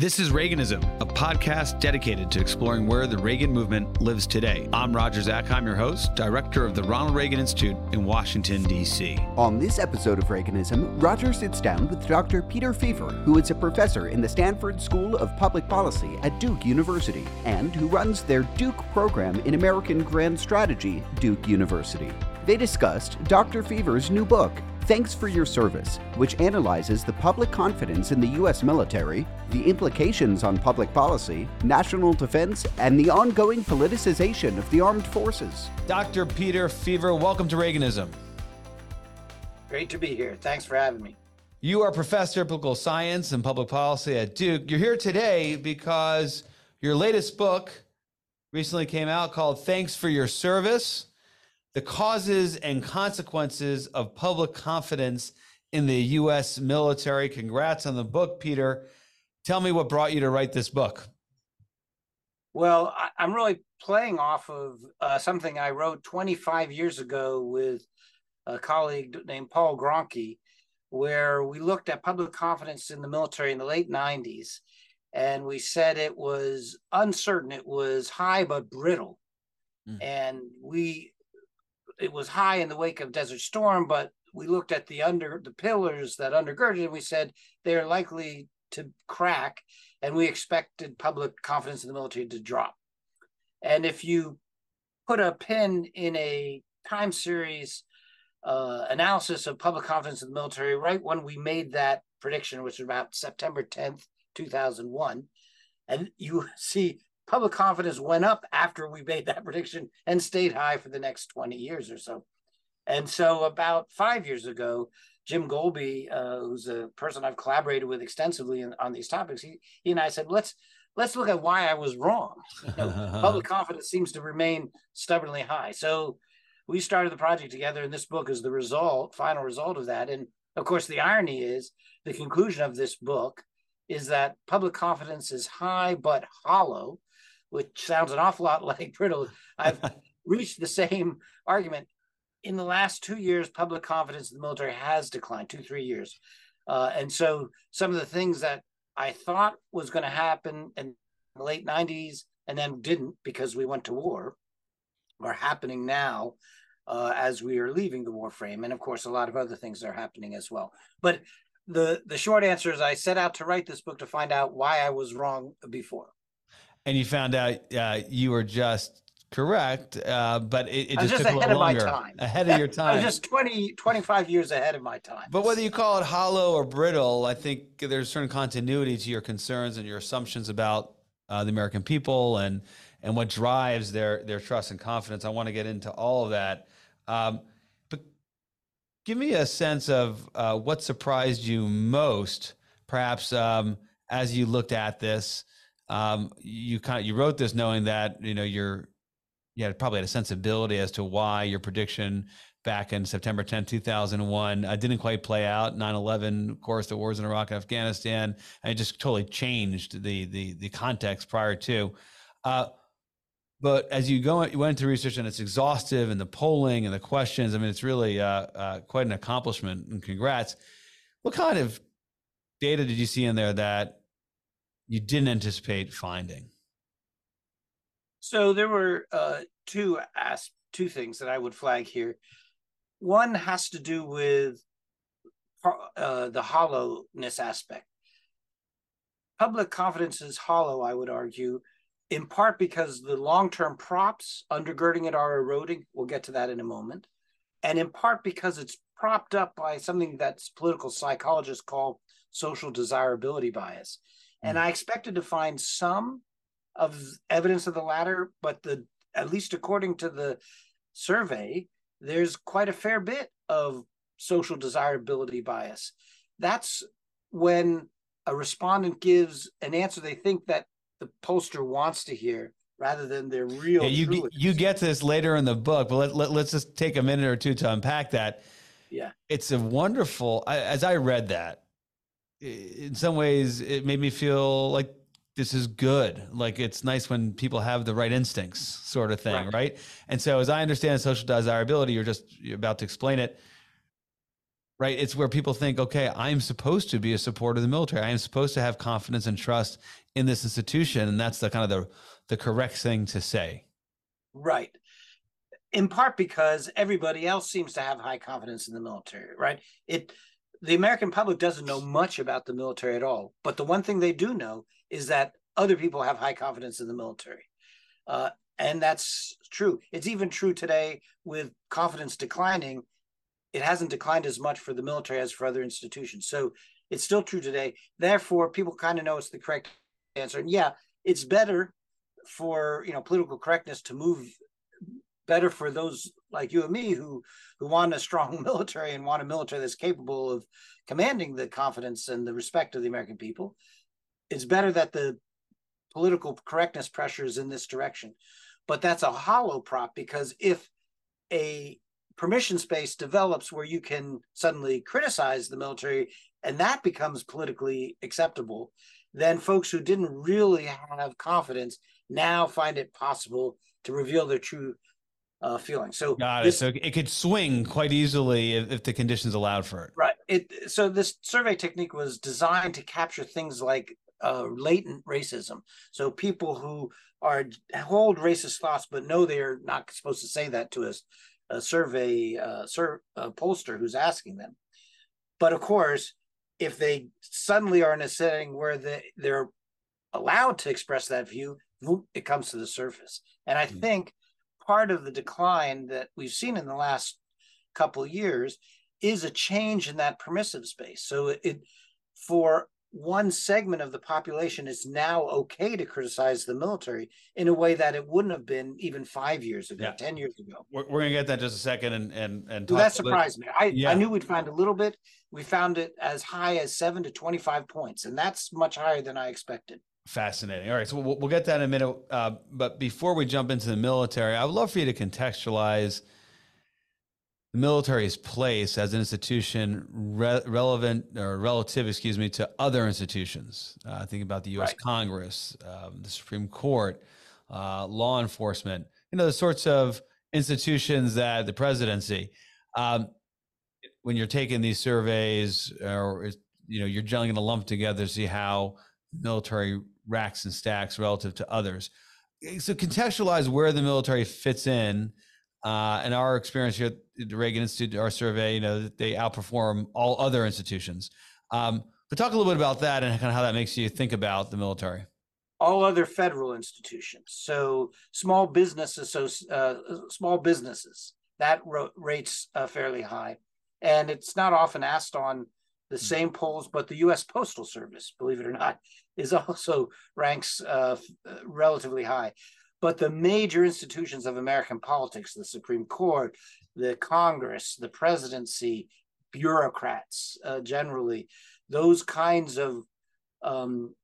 This is Reaganism, a podcast dedicated to exploring where the Reagan movement lives today. I'm Roger Zakheim, your host, director of the Ronald Reagan Institute in Washington, D.C. On this episode of Reaganism, Roger sits down with Dr. Peter Feaver, who is a professor in the Sanford School of Public Policy at Duke University and who runs their Duke program in American Grand Strategy, Duke University. They discussed Dr. Feaver's new book, Thanks for Your Service, which analyzes the public confidence in the U.S. military, the implications on public policy, national defense, and the ongoing politicization of the armed forces. Dr. Peter Feaver, welcome to Reaganism. Great to be here. Thanks for having me. You are professor of political science and public policy at Duke. You're here today because your latest book recently came out called Thanks for Your Service the causes and consequences of public confidence in the U.S. military. Congrats on the book, Peter. Tell me what brought you to write this book. Well, I, am really playing off of uh, something I wrote 25 years ago with a colleague named Paul Gronke, where we looked at public confidence in the military in the late 90s. And we said it was uncertain, it was high but brittle. Mm. And we it was high in the wake of Desert Storm, but we looked at the under the pillars that undergird it, and we said they're likely to crack, and we expected public confidence in the military to drop. And if you put a pin in a time series uh, analysis of public confidence in the military, right when we made that prediction, which was about September 10th, 2001, and you see public confidence went up after we made that prediction and stayed high for the next 20 years or so. And so, about five years ago, Jim Golby, uh, who's a person I've collaborated with extensively in, on these topics, he, he and I said, let's let's look at why I was wrong. You know, public confidence seems to remain stubbornly high. So we started the project together, and this book is the result, final result of that. And of course, the irony is the conclusion of this book is that public confidence is high but hollow which sounds an awful lot like brittle. I've reached the same argument. In the last two years, public confidence in the military has declined, two, three years. Uh, and so some of the things that I thought was going to happen in the late 90s and then didn't because we went to war are happening now uh, as we are leaving the war frame. And of course, a lot of other things are happening as well. But the, the short answer is I set out to write this book to find out why I was wrong before and you found out uh, you were just correct, uh, but it, it just, just, took a little longer. Ahead of your time. I was just 20, 25 years ahead of my time. But whether you call it hollow or brittle, I think there's certain continuity to your concerns and your assumptions about uh, the American people and and what drives their their trust and confidence. I want to get into all of that. Um, but give me a sense of uh, what surprised you most, perhaps um, as you looked at this um, you kind of you wrote this knowing that you know you're you had probably had a sensibility as to why your prediction back in September 10, 2001 uh, didn't quite play out. 9/11, of course, the wars in Iraq and Afghanistan, and it just totally changed the the the context prior to. Uh, but as you go, you went into research and it's exhaustive, and the polling and the questions. I mean, it's really uh, uh, quite an accomplishment. And congrats. What kind of data did you see in there that you didn't anticipate finding? So there were uh, two two things that I would flag here. One has to do with uh, the hollowness aspect. Public confidence is hollow, I would argue, in part because the long-term props undergirding it are eroding. We'll get to that in a moment, and in part because it's propped up by something that political psychologists call social desirability bias. And hmm. I expected to find some of evidence of the latter, but the at least according to the survey, there's quite a fair bit of social desirability bias. That's when a respondent gives an answer they think that the pollster wants to hear rather than their real. Yeah, you you get this later in the book, but let, let, let's just take a minute or two to unpack that. Yeah, it's a wonderful. As I read that, in some ways it made me feel like this is good. Like it's nice when people have the right instincts, sort of thing, right? right? And so, as I understand social desirability, you're just you're about to explain it. right? It's where people think, okay, I'm supposed to be a supporter of the military. I am supposed to have confidence and trust in this institution, and that's the kind of the the correct thing to say. Right. In part because everybody else seems to have high confidence in the military, right? It the American public doesn't know much about the military at all, but the one thing they do know is that other people have high confidence in the military. Uh, and that's true. It's even true today with confidence declining. It hasn't declined as much for the military as for other institutions. So it's still true today. Therefore, people kind of know it's the correct answer. And yeah, it's better for you know political correctness to move better for those like you and me who who want a strong military and want a military that's capable of commanding the confidence and the respect of the American people. It's better that the political correctness pressures in this direction. But that's a hollow prop because if a permission space develops where you can suddenly criticize the military and that becomes politically acceptable, then folks who didn't really have confidence now find it possible to reveal their true uh, feelings. So got this, it. So it could swing quite easily if, if, the conditions allowed for it. Right. It. So this survey technique was designed to capture things like uh, latent racism. So people who are hold racist thoughts but know they are not supposed to say that to us, a survey uh, sur- pollster who's asking them. But of course, if they suddenly are in a setting where they, they're allowed to express that view, it comes to the surface. And I mm. think part of the decline that we've seen in the last couple years is a change in that permissive space. So it for one segment of the population is now okay to criticize the military in a way that it wouldn't have been even five years ago, yeah. ten years ago. We're, we're, gonna get that just a second and and and well, that surprised me. I, yeah. I knew we'd find a little bit. We found it as high as seven to twenty five points, and that's much higher than I expected. Fascinating. All right, so we'll, we'll get that in a minute. Uh, but before we jump into the military, I would love for you to contextualize the military's place as an institution re- relevant or relative, excuse me, to other institutions. Uh, think about the U.S. Right. Congress, um, the Supreme Court, uh, law enforcement. You know the sorts of institutions that the presidency. Um, when you're taking these surveys, or you know, you're gelling in a lump together to see how military racks and stacks relative to others. So contextualize where the military fits in uh, and our experience here at the Reagan Institute, our survey, you know, they outperform all other institutions. Um, but talk a little bit about that and kind of how that makes you think about the military. All other federal institutions, so small businesses, so uh, small businesses that rates uh, fairly high, and it's not often asked on the same polls, but the U.S. Postal Service, believe it or not, is also ranks uh, relatively high. But the major institutions of American politics, the Supreme Court, the Congress, the presidency, bureaucrats uh, generally, those kinds of um,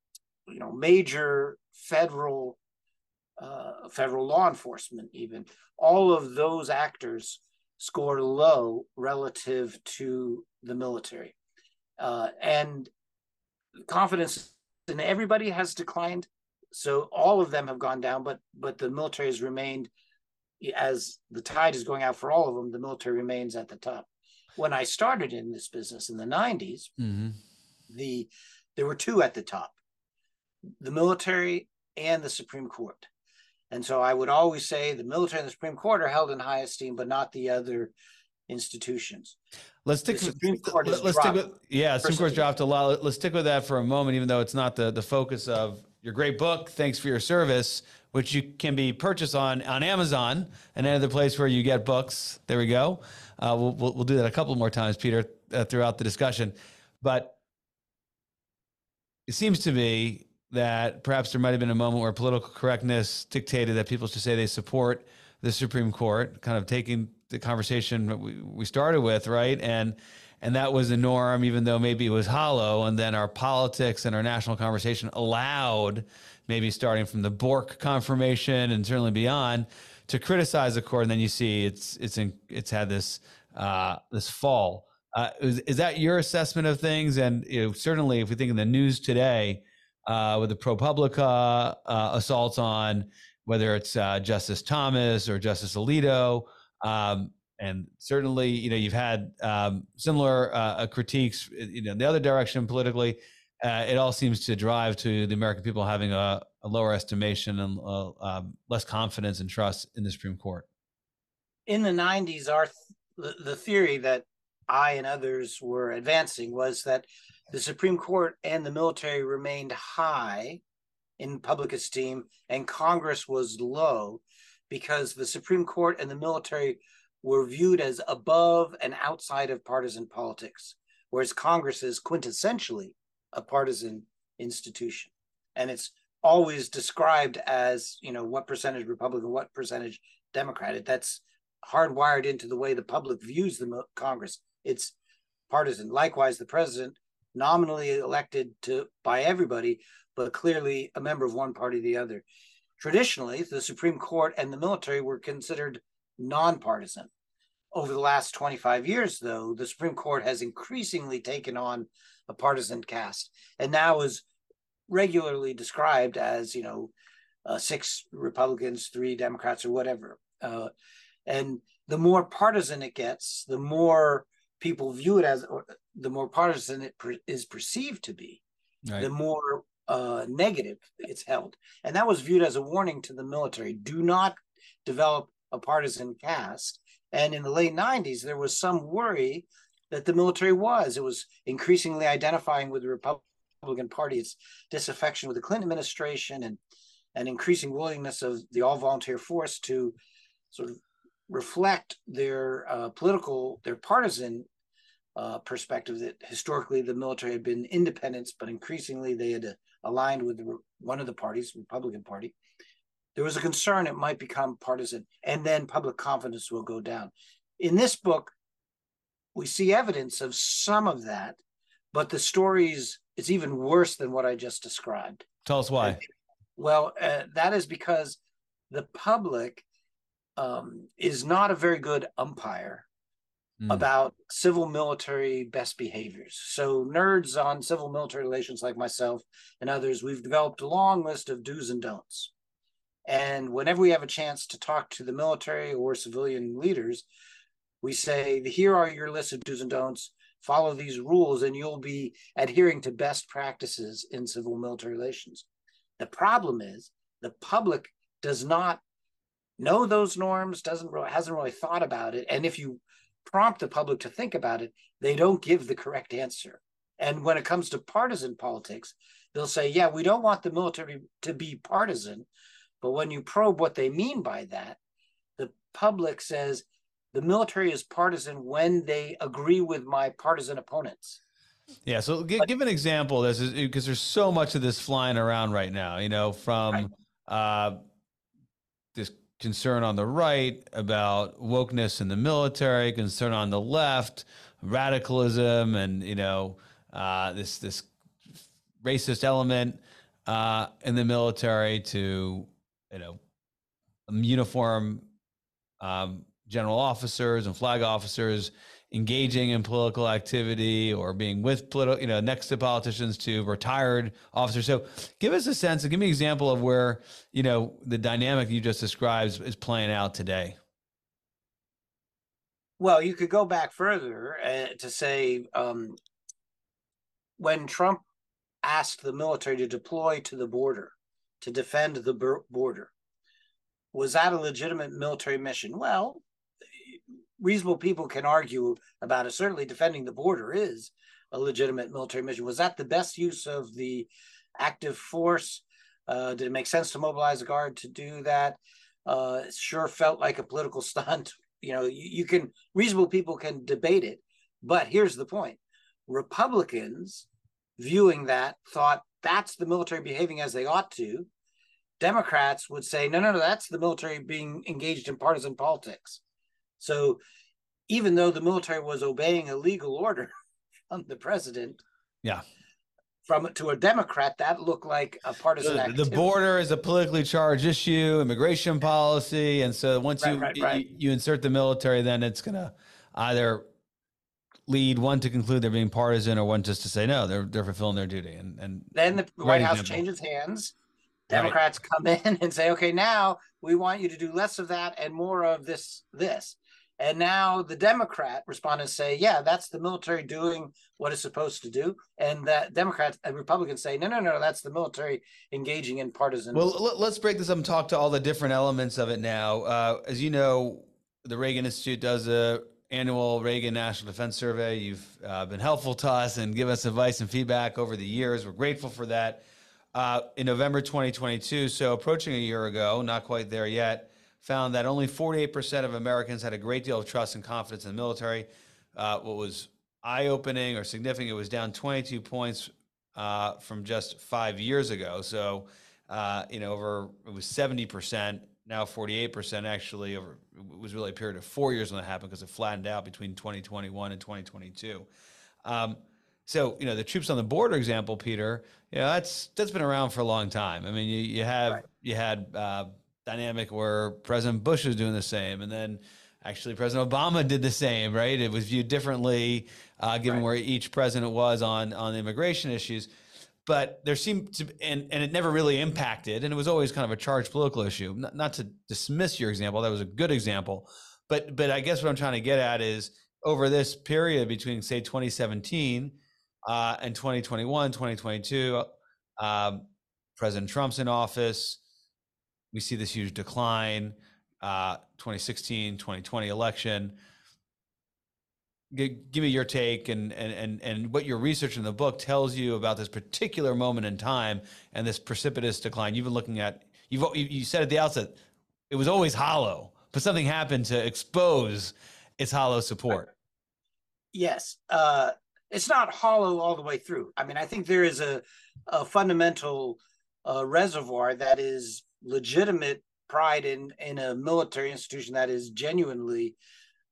you know major federal uh, federal law enforcement, even all of those actors score low relative to the military, uh, and confidence in everybody has declined so all of them have gone down, but but the military has remained as the tide is going out for all of them. The military remains at the top. When I started in this business in the 90s, mm-hmm. the there were two at the top: the military and the Supreme Court. And so I would always say the military and the Supreme Court are held in high esteem, but not the other institutions. Let's stick. The Supreme Court let's stick with yeah. Supreme Court's dropped a lot. Let's stick with that for a moment, even though it's not the the focus of your great book. Thanks for your service, which you can be purchased on on Amazon and any other place where you get books. There we go. Uh, we'll, we'll, we'll do that a couple more times, Peter, uh, throughout the discussion. But it seems to me that perhaps there might have been a moment where political correctness dictated that people should say they support the Supreme Court, kind of taking the conversation we, we started with, right? And and that was the norm, even though maybe it was hollow. And then our politics and our national conversation allowed, maybe starting from the Bork confirmation and certainly beyond, to criticize the court. And then you see it's it's in, it's had this uh, this fall. Uh, is, is, that your assessment of things? And you know, certainly, if we think in the news today, uh, with the ProPublica uh, assaults on whether it's uh, Justice Thomas or Justice Alito, um, and certainly, you know, you've had um, similar uh, uh critiques, you know, the other direction politically. Uh, it all seems to drive to the American people having a, a lower estimation and uh, um, less confidence and trust in the Supreme Court. In the 90s, our the, the theory that I and others were advancing was that the Supreme Court and the military remained high in public esteem and Congress was low because the Supreme Court and the military were viewed as above and outside of partisan politics, whereas Congress is quintessentially a partisan institution. And it's always described as, you know, what percentage Republican, what percentage Democrat. That's hardwired into the way the public views the Congress. It's partisan. Likewise, the president, nominally elected to by everybody, but clearly a member of one party or the other. Traditionally, the Supreme Court and the military were considered nonpartisan. Over the last 25 years, though, the Supreme Court has increasingly taken on a partisan cast and now is regularly described as, you know, uh, six Republicans, three Democrats, or whatever. Uh, and the more partisan it gets, the more people view it as, or the more partisan it per, is perceived to be, right. the more uh, negative it's held. And that was viewed as a warning to the military do not develop a partisan cast. And in the late 90s, there was some worry that the military was. It was increasingly identifying with the Republican Party, its disaffection with the Clinton administration, and an increasing willingness of the all volunteer force to sort of reflect their uh, political, their partisan uh, perspective that historically the military had been independents, but increasingly they had aligned with the, one of the parties, Republican Party. There was a concern it might become partisan, and then public confidence will go down. In this book, we see evidence of some of that, but the stories is even worse than what I just described. Tell us why. Well, uh, that is because the public um, is not a very good umpire mm. about civil military best behaviors. So, nerds on civil military relations like myself and others, we've developed a long list of do's and don'ts. And whenever we have a chance to talk to the military or civilian leaders, we say, here are your list of do's and don'ts. Follow these rules, and you'll be adhering to best practices in civil military relations. The problem is the public does not know those norms, doesn't really, hasn't really thought about it. And if you prompt the public to think about it, they don't give the correct answer. And when it comes to partisan politics, they'll say, yeah, we don't want the military to be partisan. But when you probe what they mean by that, the public says the military is partisan when they agree with my partisan opponents. Yeah. So give, but, give an example of this because there's so much of this flying around right now, you know, from right. uh, this concern on the right about wokeness in the military, concern on the left, radicalism, and you know uh, this this racist element uh, in the military to you know uniform um, general officers and flag officers engaging in political activity or being with political, you know, next to politicians to retired officers. So give us a sense and give me an example of where, you know, the dynamic you just described is playing out today. Well, you could go back further uh, to say um, when Trump asked the military to deploy to the border to defend the border, was that a legitimate military mission? Well, reasonable people can argue about it. Certainly, defending the border is a legitimate military mission. Was that the best use of the active force? Uh, did it make sense to mobilize the guard to do that? Uh, sure felt like a political stunt. You know, you, you can reasonable people can debate it, but here's the point: Republicans viewing that thought that's the military behaving as they ought to. Democrats would say, no, no, no, that's the military being engaged in partisan politics. So even though the military was obeying a legal order from the president, yeah, from to a Democrat, that looked like a partisan. The, the border is a politically charged issue, immigration policy, and so once right, you, right, right. you you insert the military, then it's gonna either lead one to conclude they're being partisan or one just to say no, they're they're fulfilling their duty. And and then the White House example. changes hands. Democrats right. come in and say, okay, now we want you to do less of that and more of this, this. And now the Democrat respondents say, yeah, that's the military doing what it's supposed to do. And that Democrats and Republicans say, no, no, no, that's the military engaging in partisan. Well, let's break this up and talk to all the different elements of it now. Uh, as you know, the Reagan Institute does a annual Reagan National Defense Survey. You've uh, been helpful to us and give us advice and feedback over the years. We're grateful for that. Uh, in November 2022, so approaching a year ago, not quite there yet, found that only 48% of Americans had a great deal of trust and confidence in the military. Uh, what was eye opening or significant, it was down 22 points uh, from just five years ago. So, uh, you know, over it was 70%, now 48% actually. Over it was really a period of four years when that happened because it flattened out between 2021 and 2022. Um, so, you know, the troops on the border example, Peter, you know, that's that's been around for a long time. I mean, you, you have right. you had uh, dynamic where President Bush was doing the same, and then actually President Obama did the same. Right? It was viewed differently uh, given right. where each president was on on immigration issues. But there seemed to, and and it never really impacted, and it was always kind of a charged political issue. Not, not to dismiss your example, that was a good example, but but I guess what I'm trying to get at is over this period between say 2017 uh, and 2021, 2022, um, President Trump's in office we see this huge decline. Uh, 2016, 2020 election. G- give me your take and, and and and what your research in the book tells you about this particular moment in time and this precipitous decline. You've been looking at. You've you said at the outset it was always hollow, but something happened to expose its hollow support. Yes, uh, it's not hollow all the way through. I mean, I think there is a, a fundamental uh, reservoir that is legitimate pride in in a military institution that is genuinely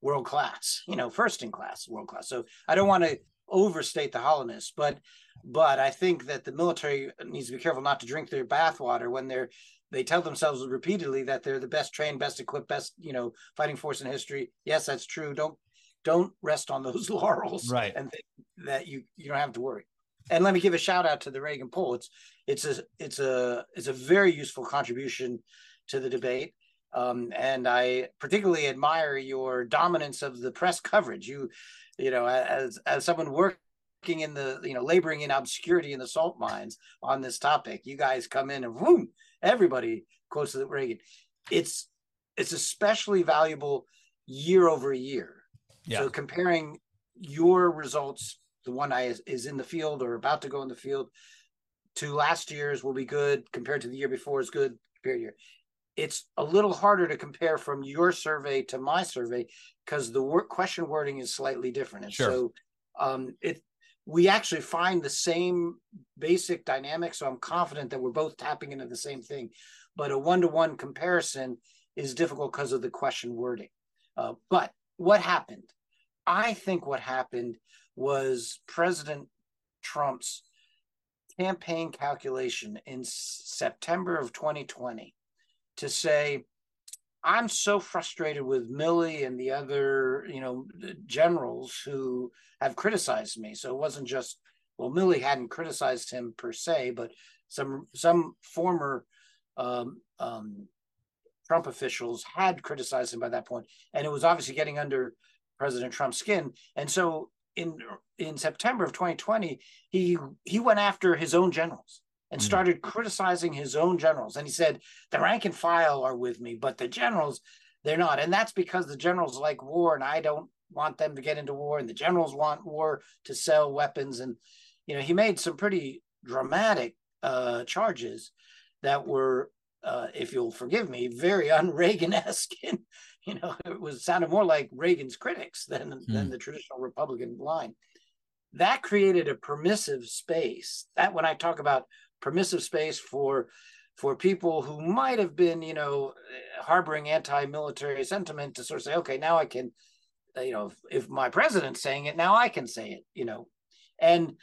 world class you know first in class world class so i don't want to overstate the hollowness but but i think that the military needs to be careful not to drink their bathwater when they're they tell themselves repeatedly that they're the best trained best equipped best you know fighting force in history. Yes that's true. Don't don't rest on those laurels right. and think that you you don't have to worry and let me give a shout out to the Reagan poll. It's it's a it's a it's a very useful contribution to the debate. Um, and I particularly admire your dominance of the press coverage. You, you know, as as someone working in the you know laboring in obscurity in the salt mines on this topic, you guys come in and boom, everybody quotes the Reagan. It's it's especially valuable year over year. Yeah. So comparing your results the one I is, is in the field or about to go in the field to last year's will be good compared to the year before is good compared to year. It's a little harder to compare from your survey to my survey because the word question wording is slightly different. And sure. so um, it we actually find the same basic dynamic. So I'm confident that we're both tapping into the same thing. But a one-to-one comparison is difficult because of the question wording. Uh, but what happened? I think what happened was President Trump's campaign calculation in September of 2020 to say, I'm so frustrated with Milley and the other, you know, generals who have criticized me. So it wasn't just well, Milley hadn't criticized him per se, but some some former um, um, Trump officials had criticized him by that point, and it was obviously getting under President Trump's skin. And so in in September of 2020, he he went after his own generals and mm. started criticizing his own generals. And he said, the rank and file are with me, but the generals, they're not. And that's because the generals like war, and I don't want them to get into war, and the generals want war to sell weapons. And you know, he made some pretty dramatic uh, charges that were, uh, if you'll forgive me, very un-Reagan-esque in, you know, it was sounded more like Reagan's critics than mm. than the traditional Republican line. That created a permissive space. That when I talk about permissive space for for people who might have been, you know, harboring anti-military sentiment to sort of say, okay, now I can, you know, if, if my president's saying it, now I can say it, you know, and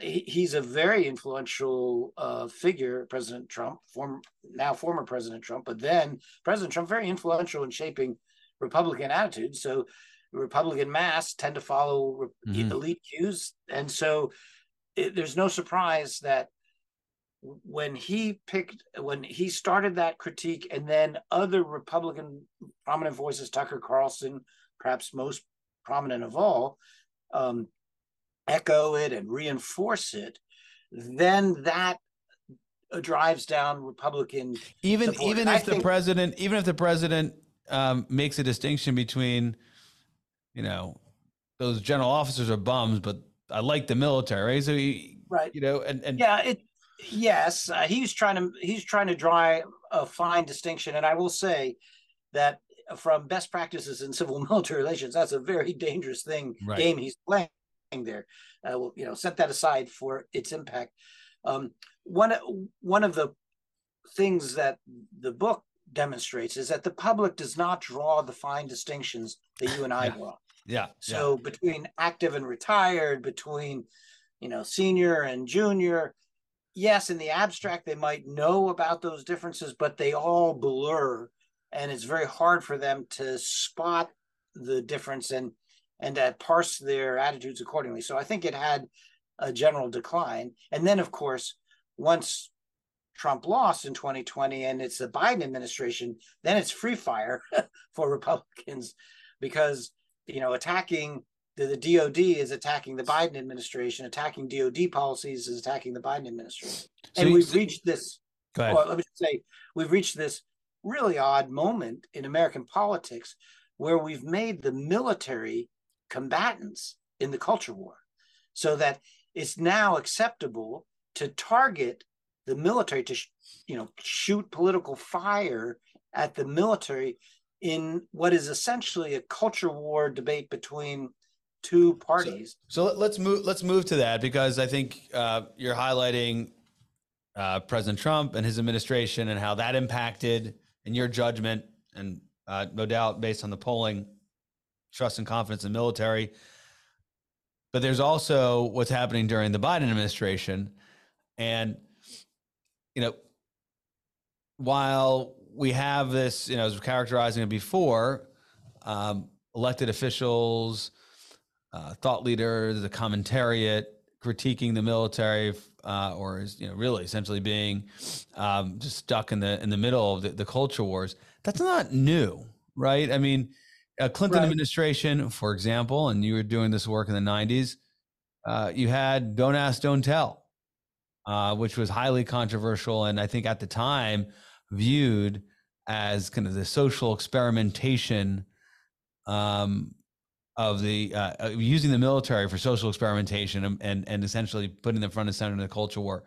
he's a very influential uh, figure, President Trump, former now former President Trump, but then President Trump very influential in shaping Republican attitudes. So Republican mass tend to follow mm-hmm. elite cues, and so it, there's no surprise that when he picked when he started that critique, and then other Republican prominent voices, Tucker Carlson, perhaps most prominent of all, um, echo it and reinforce it, then that drives down Republican even support. even I if the think- president even if the president um, makes a distinction between you know those general officers are bums but i like the military right? so he, right. you know and, and Yeah, it yes, uh, he's trying to he's trying to draw a fine distinction, and I will say that from best practices in civil military relations, that's a very dangerous thing Right. game he's playing there. Uh, well, you know, set that aside for its impact. Um, one one of the things that the book demonstrates is that the public does not draw the fine distinctions that you and I Yeah. draw. yeah So between active and retired, between you know senior and junior, yes, in the abstract they might know about those differences, but they all blur, and it's very hard for them to spot the difference and and to parse their attitudes accordingly. So I think it had a general decline, and then of course once Trump lost in 2020 and it's the Biden administration, then it's free fire for Republicans because you know attacking the, the DOD is attacking the Biden administration, attacking DOD policies is attacking the Biden administration. So and we've reached this go ahead well, let me just say we've reached this really odd moment in American politics where we've made the military combatants in the culture war so that it's now acceptable to target the military to sh- you know shoot political fire at the military in what is essentially a culture war debate between two parties So let- let's move. Let's move to that because I think uh, you're highlighting uh, President Trump and his administration and how that impacted, in your judgment, and uh, no doubt based on the polling, trust and confidence in the military. But there's also what's happening during the Biden administration, and you know, while we have this, you know, as characterizing it before, um, elected officials uh, thought leaders, the commentariat critiquing the military, uh, or is you know really essentially being um, just stuck in the in the middle of the, the culture wars. That's not new, right? I mean, uh, Clinton Right. administration, for example, and you were doing this work in the '90s. Uh, you had "Don't Ask, Don't Tell," uh, which was highly controversial, and I think at the time viewed as kind of the social experimentation um, of the uh, uh, using the military for social experimentation and, and and essentially putting them front and center in the culture war.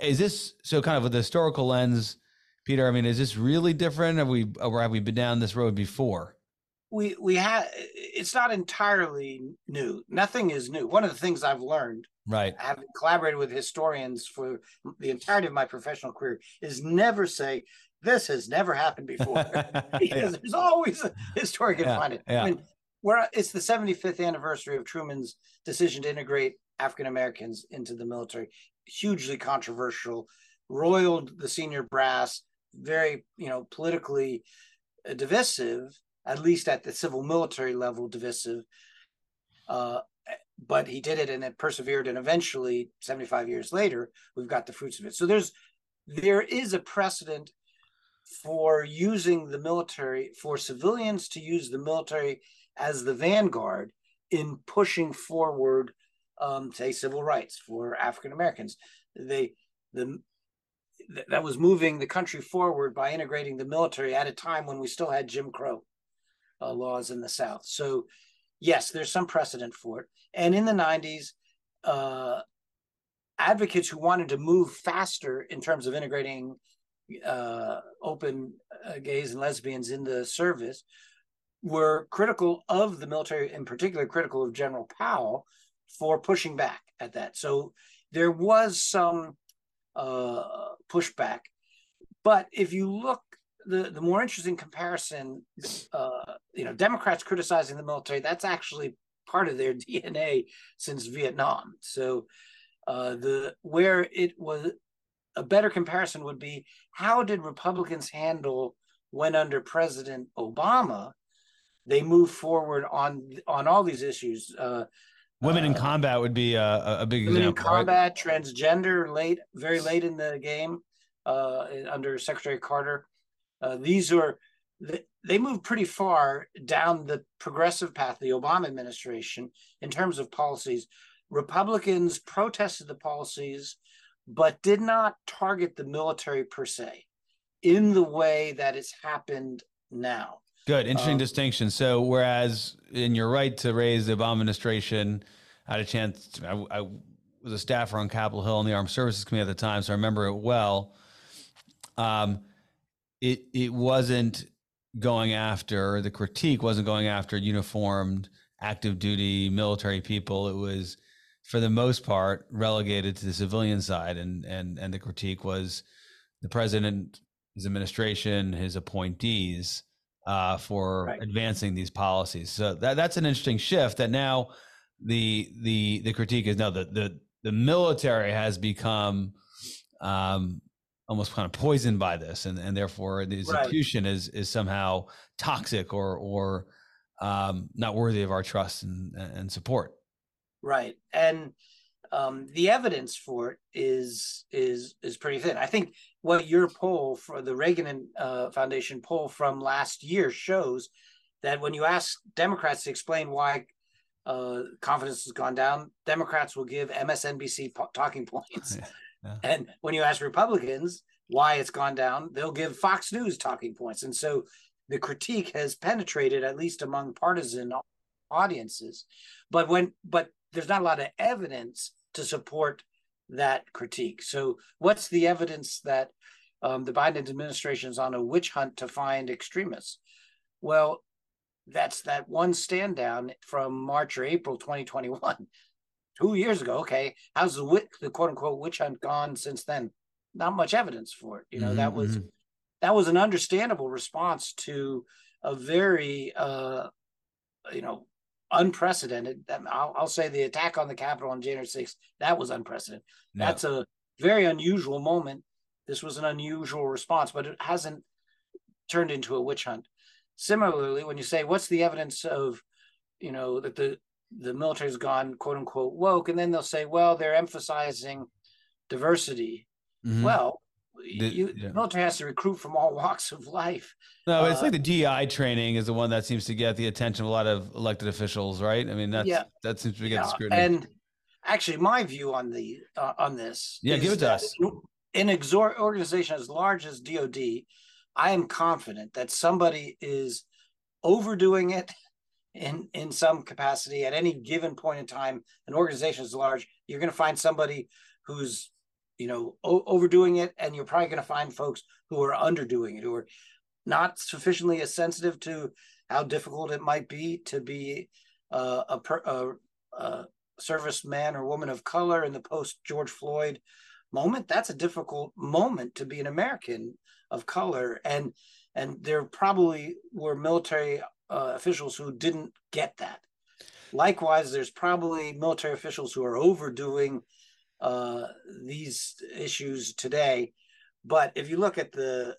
Is this so? Kind of with the historical lens, Peter. I mean, is this really different? Have we or have we been down this road before? We we had it's not entirely new. Nothing is new. One of the things i've learned Right. having collaborated with historians for the entirety of my professional career is never say this has never happened before. Because there's always a historian can Yeah, find it. Yeah. i mean we're it's the 75th anniversary of truman's decision to integrate african americans into the military. Hugely controversial roiled the senior brass very you know politically divisive at least at the civil military level divisive uh, but he did it and it persevered. And eventually 75 years later we've got the fruits of it. So there's there is a precedent for using the military for civilians to use the military as the vanguard in pushing forward um, say civil rights for african americans. They the that was moving the country forward by integrating the military at a time when we still had jim crow uh, laws in the south so yes there's some precedent for it and in the 90s uh, advocates who wanted to move faster in terms of integrating uh, open uh, gays and lesbians in the service were critical of the military, in particular, critical of General Powell for pushing back at that. So there was some uh, pushback. But if you look, the, the more interesting comparison, uh, you know, Democrats criticizing the military, that's actually part of their DNA since Vietnam. So uh, the where it was a better comparison would be how did Republicans handle when under President Obama they moved forward on on all these issues. Uh, Women in Uh, combat would be a, a- big women in example. right? combat, transgender, late, very late in the game, uh, under Secretary Carter. Uh, these are they, moved pretty far down the progressive path, the Obama administration, in terms of policies. Republicans protested the policies, but did not target the military per se in the way that it's happened now. Good, interesting Um, distinction. So, whereas, and you're right to raise the Obama administration, I had a chance. I, I was a staffer on Capitol Hill in the Armed Services Committee at the time, so I remember it well. Um, it it wasn't going after the critique wasn't going after uniformed active duty military people. It was, for the most part, relegated to the civilian side, and and and the critique was the president, his administration, his appointees uh, for Right. advancing these policies. So that that's an interesting shift. That now the the the critique is now the the the military has become um, almost kind of poisoned by this, and and therefore the Right. execution is is somehow toxic or or um, not worthy of our trust and and support. Right. And um, the evidence for it is is is pretty thin. I think what your poll for the Reagan uh, Foundation poll from last year shows that when you ask Democrats to explain why uh, confidence has gone down, Democrats will give MSNBC po- talking points, Yeah, yeah. and when you ask Republicans why it's gone down, they'll give Fox News talking points. And so the critique has penetrated at least among partisan audiences but when but there's not a lot of evidence to support that critique so what's the evidence that um, the biden administration is on a witch hunt to find extremists well that's that one stand down from march or april 2021 two years ago okay how's the wit- the quote unquote witch hunt gone since then not much evidence for it you know that Mhm, was mhm. that was an understandable response to a very uh you know unprecedented I'll, I'll say the attack on the capitol on january 6th that was unprecedented Yeah. that's a very unusual moment this was an unusual response but it hasn't turned into a witch hunt similarly when you say what's the evidence of you know that the the military's gone quote unquote woke and then they'll say well they're emphasizing diversity Mhm. well The- you, yeah. the military has to recruit from all walks of life No, it's Uh, like the DI training is the one that seems to get the attention of a lot of elected officials, right? I mean, that's Yeah. that seems to be getting Yeah, scrutiny. And actually, my view on the uh, on this, Yeah, give it to us. In an exor- organization as large as DoD, I am confident that somebody is overdoing it in in some capacity at any given point in time. An organization is large, you're going to find somebody who's you know o- overdoing it, and you're probably going to find folks who are underdoing it, who are not sufficiently as sensitive to how difficult it might be to be uh, a, per, a, a serviceman or woman of color in the post George Floyd moment. That's a difficult moment to be an American of color, and and there probably were military uh, officials who didn't get that. Likewise, there's probably military officials who are overdoing uh, these issues today. But if you look at the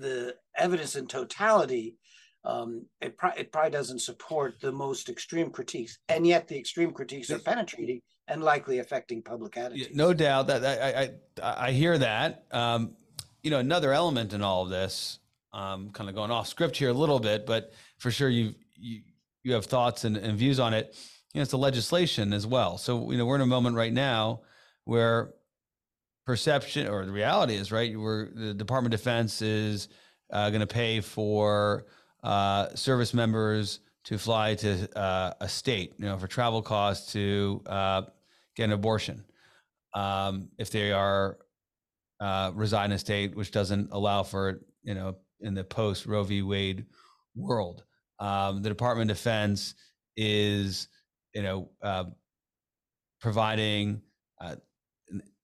the evidence in totality, um, it, pro- it probably doesn't support the most extreme critiques, and yet the extreme critiques are penetrating and likely affecting public Yeah, attitudes. no doubt that, that I, I I hear that. Um, you know, another element in all of this, um, kind of going off script here a little bit, but for sure you you you have thoughts and, and views on it. You know, it's the legislation as well. So you know, we're in a moment right now where perception or the reality is right. Where the Department of Defense is uh, going to pay for uh, service members to fly to uh, a state, you know, for travel costs to uh, get an abortion um, if they are uh, reside in a state which doesn't allow for you know, in the post Roe v. Wade world. Um, the Department of Defense is, you know, uh, providing, uh,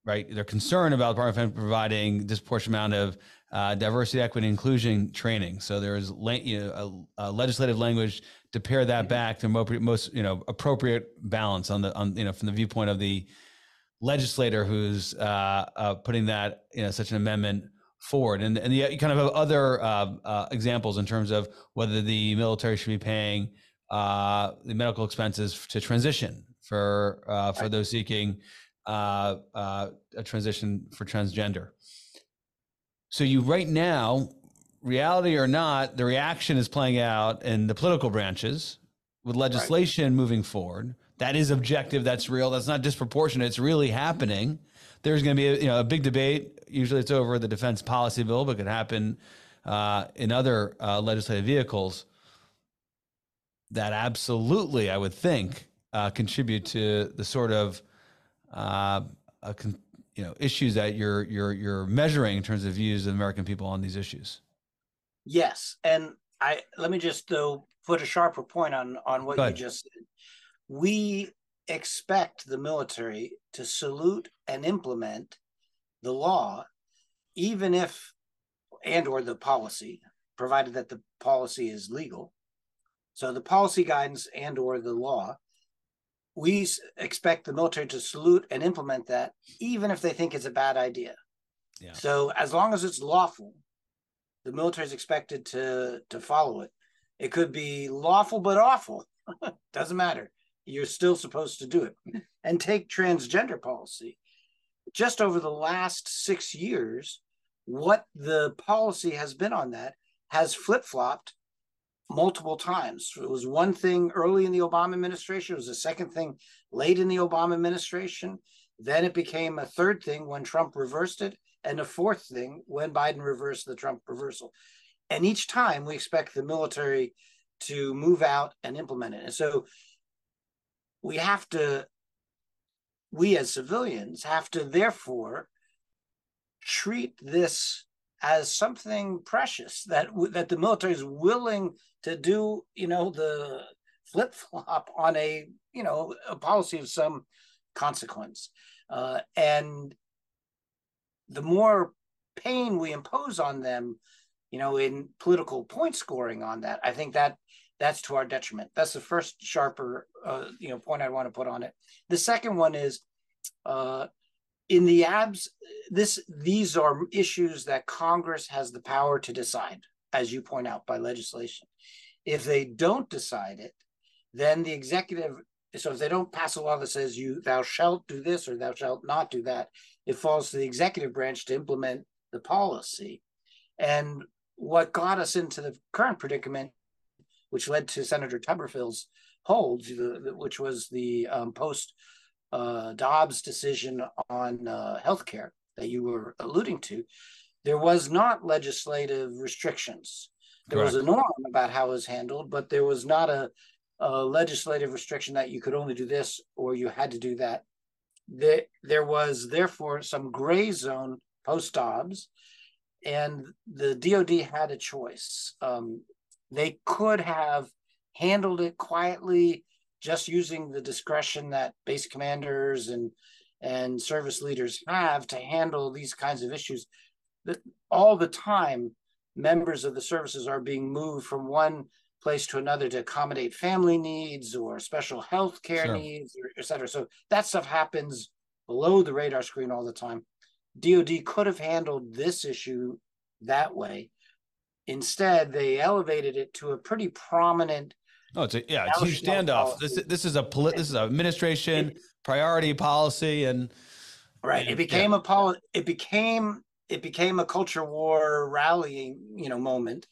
right? They're concerned about the Department of Defense providing disproportionate amount of uh, diversity, equity, inclusion training. So there is, la- you know, a, a legislative language to pare that back to mo- most, you know, appropriate balance on the, on you know, from the viewpoint of the legislator who's uh, uh, putting that, you know, such an amendment forward. And and the kind of other uh, uh, examples in terms of whether the military should be paying uh, the medical expenses to transition for uh, for Right. those seeking uh, uh, a transition for transgender. So you right now, reality or not, the reaction is playing out in the political branches with legislation right. moving forward. That is objective. That's real. That's not disproportionate. It's really happening. There's going to be a, you know a big debate. Usually, it's over the defense policy bill, but it could happen uh, in other uh, legislative vehicles. That absolutely, I would think, uh, contribute to the sort of uh, con- you know issues that you're you're you're measuring in terms of views of American people on these issues. Yes, and I let me just though put a sharper point on on what you just said. We expect the military to salute and implement the law, even if and or the policy, provided that the policy is legal. So the policy guidance and or the law, we expect the military to salute and implement that, even if they think it's a bad idea. Yeah. So as long as it's lawful, the military is expected to to follow it. It could be lawful but awful. Doesn't matter. You're still supposed to do it. And take transgender policy. Just over the last six years, what the policy has been on that has flip flopped multiple times. It was one thing early in the Obama administration, it was a second thing late in the Obama administration. Then it became a third thing when Trump reversed it and a fourth thing when Biden reversed the Trump reversal. And each time we expect the military to move out and implement it. And so we have to, we as civilians have to therefore treat this as something precious that that the military is willing to do you know the flip flop on a you know a policy of some consequence. Uh, and the more pain we impose on them, you know, in political point scoring on that, I think that that's to our detriment. That's the first sharper, uh, you know, point I want to put on it. The second one is, uh, in the abs, this these are issues that Congress has the power to decide, as you point out by legislation. If they don't decide it, then the executive. So if they don't pass a law that says you thou shalt do this or thou shalt not do that, it falls to the executive branch to implement the policy. And what got us into the current predicament, which led to Senator Tuberville's hold, which was the um, post uh, Dobbs decision on uh, healthcare that you were alluding to, there was not legislative restrictions. There Correct. was a norm about how it was handled, but there was not a, a legislative restriction that you could only do this or you had to do that there, there was therefore some gray zone post Dobbs, and the DoD had a choice. Um, they could have handled it quietly, just using the discretion that base commanders and and service leaders have to handle these kinds of issues. That all the time, members of the services are being moved from one place to another to accommodate family needs or special health care sure. needs, or et cetera. So that stuff happens below the radar screen all the time. DoD could have handled this issue that way. Instead, they elevated it to a pretty prominent. Oh, it's a yeah, it's a huge standoff. Policy. This this is a poli- this is an administration it, priority policy and right. And, it became yeah. a poli- It became it became a culture war rallying you know moment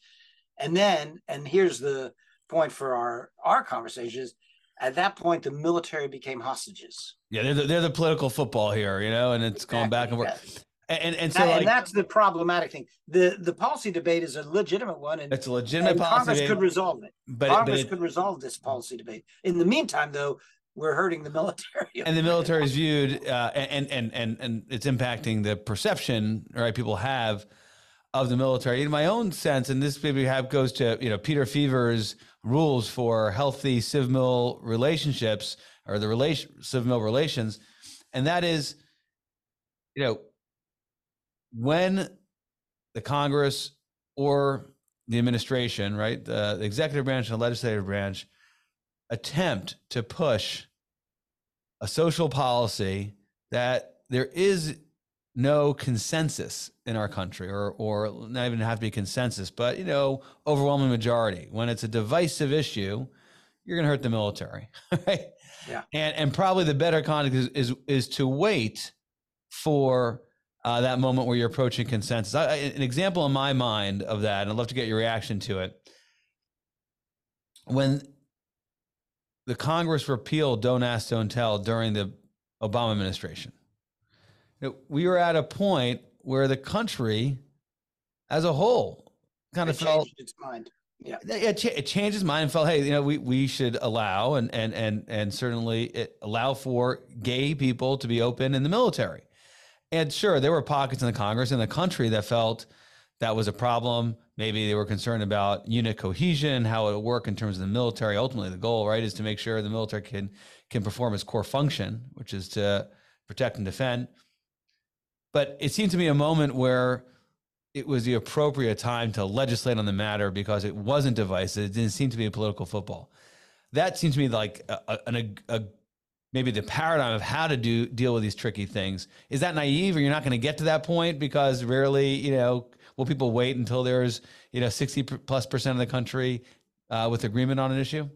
and then, and here's the point for our our conversation is at that point the military became hostages. Yeah, they're the, they're the political football here, you know, and it's exactly, going back and forth. And, and, and so that, like, and that's the problematic thing. The the policy debate is a legitimate one, and it's a legitimate and policy. Congress debate, could resolve it. But Congress but it, could resolve this policy debate. In the meantime, though, we're hurting the military. and the military is viewed, uh, and and and and it's impacting the perception right people have of the military. In my own sense, and this maybe have goes to you know Peter Feaver's rules for healthy civil relationships or the relation civil relations, and that is, you know, when the Congress or the administration, right, the, the executive branch and the legislative branch, attempt to push a social policy that there is no consensus in our country or or not even have to be consensus but you know overwhelming majority. When it's a divisive issue you're going to hurt the military right? Yeah. And and probably the better conduct is is, is to wait for uh, that moment where you're approaching consensus. I, I, an example in my mind of that, and I'd love to get your reaction to it. When the Congress repealed Don't Ask, Don't Tell during the Obama administration, it, we were at a point where the country as a whole kind It of felt changed its mind. Yeah. it, it changed his mind and felt, hey, you know, we, we should allow and and and and certainly it, allow for gay people to be open in the military. And sure, there were pockets in the Congress in the country that felt that was a problem. Maybe they were concerned about unit cohesion, how it would work in terms of the military. Ultimately, the goal, right, is to make sure the military can can perform its core function, which is to protect and defend. But it seemed to me a moment where it was the appropriate time to legislate on the matter because it wasn't divisive. It didn't seem to be a political football. That seems to me like a, a, a maybe the paradigm of how to do deal with these tricky things. Is that naive, or you're not going to get to that point because rarely, you know, will people wait until there's you know 60 plus percent of the country uh, with agreement on an issue?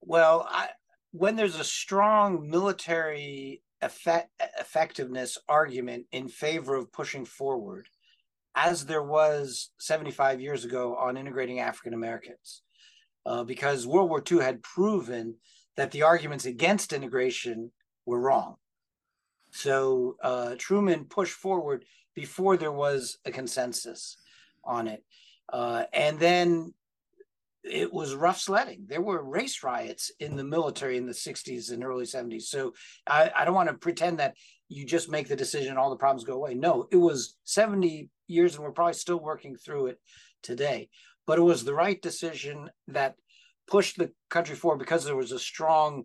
Well, I, when there's a strong military effect, effectiveness argument in favor of pushing forward, as there was 75 years ago on integrating African Americans, uh, because World War II had proven that the arguments against integration were wrong. So uh, Truman pushed forward before there was a consensus on it. Uh, and then it was rough sledding. There were race riots in the military in the 60s and early 70s. So I, I don't want to pretend that you just make the decision, all the problems go away. No, it was 70 years, and we're probably still working through it today. But it was the right decision that pushed the country forward because there was a strong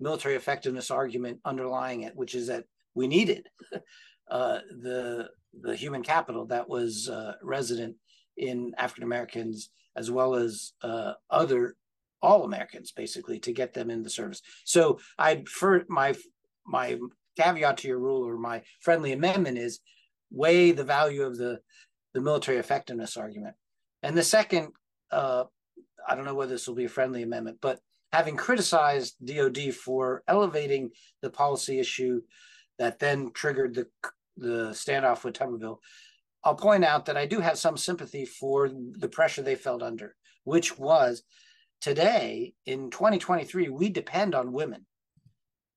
military effectiveness argument underlying it, which is that we needed uh, the the human capital that was uh, resident in African Americans as well as uh, other all Americans, basically, to get them in the service. So I for my my caveat to your rule or my friendly amendment is weigh the value of the the military effectiveness argument. And the second, uh, I don't know whether this will be a friendly amendment, but having criticized DoD for elevating the policy issue that then triggered the the standoff with Tuberville, I'll point out that I do have some sympathy for the pressure they felt under, which was today in 2023, we depend on women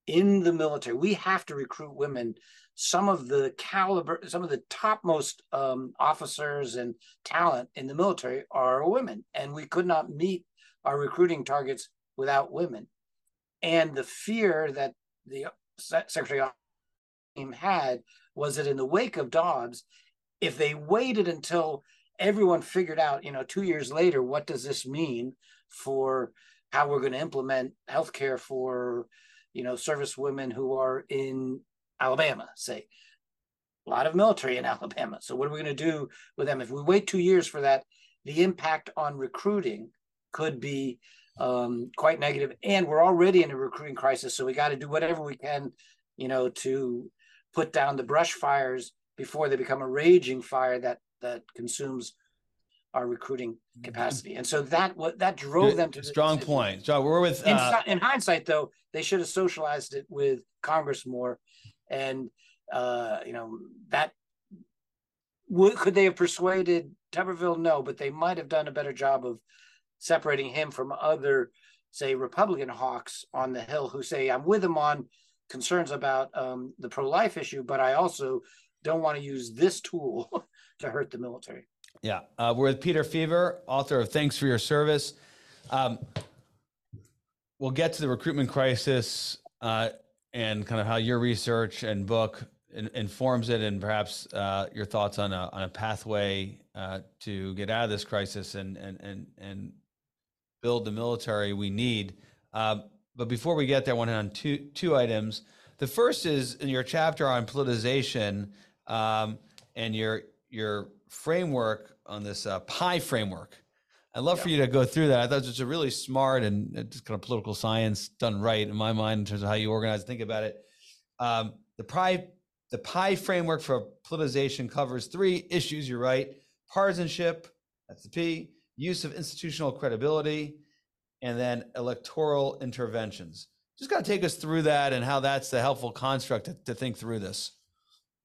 in the military. We have to recruit women. Some of the caliber, some of the topmost um, officers and talent in the military are women, and we could not meet our recruiting targets without women. And the fear that the Secretary team had was that in the wake of Dobbs, if they waited until everyone figured out, you know, two years later, what does this mean for how we're going to implement healthcare for, you know, service women who are in Alabama, say, a lot of military in Alabama. So what are we going to do with them? If we wait two years for that, the impact on recruiting could be um, quite negative. And we're already in a recruiting crisis, so we got to do whatever we can, you know, to put down the brush fires before they become a raging fire that that consumes our recruiting capacity. And so that what that drove them to strong decision. point. John, we're with In, uh, in hindsight, though, they should have socialized it with Congress more, and uh, you know that would could they have persuaded Tuberville? No, but they might have done a better job of separating him from other, say, Republican hawks on the Hill who say, "I'm with him on concerns about um, the pro-life issue, but I also don't want to use this tool to hurt the military." Yeah, uh, we're with Peter Feaver, author of Thanks for Your Service. Um, we'll get to the recruitment crisis uh, and kind of how your research and book in, informs it, and perhaps uh, your thoughts on a on a pathway uh, to get out of this crisis and and and and build the military we need. Um, but before we get there, I want to on two two items. The first is in your chapter on politicization um, and your your framework on this uh, PI framework. I'd love for you to go through that. I thought it was a really smart and uh, just kind of political science done right in my mind in terms of how you organize and think about it. Um, the PI the PI framework for politicization covers three issues. You're right: partisanship, that's the P, use of institutional credibility, and then electoral interventions. Just got to take us through that and how that's the helpful construct to, to think through this.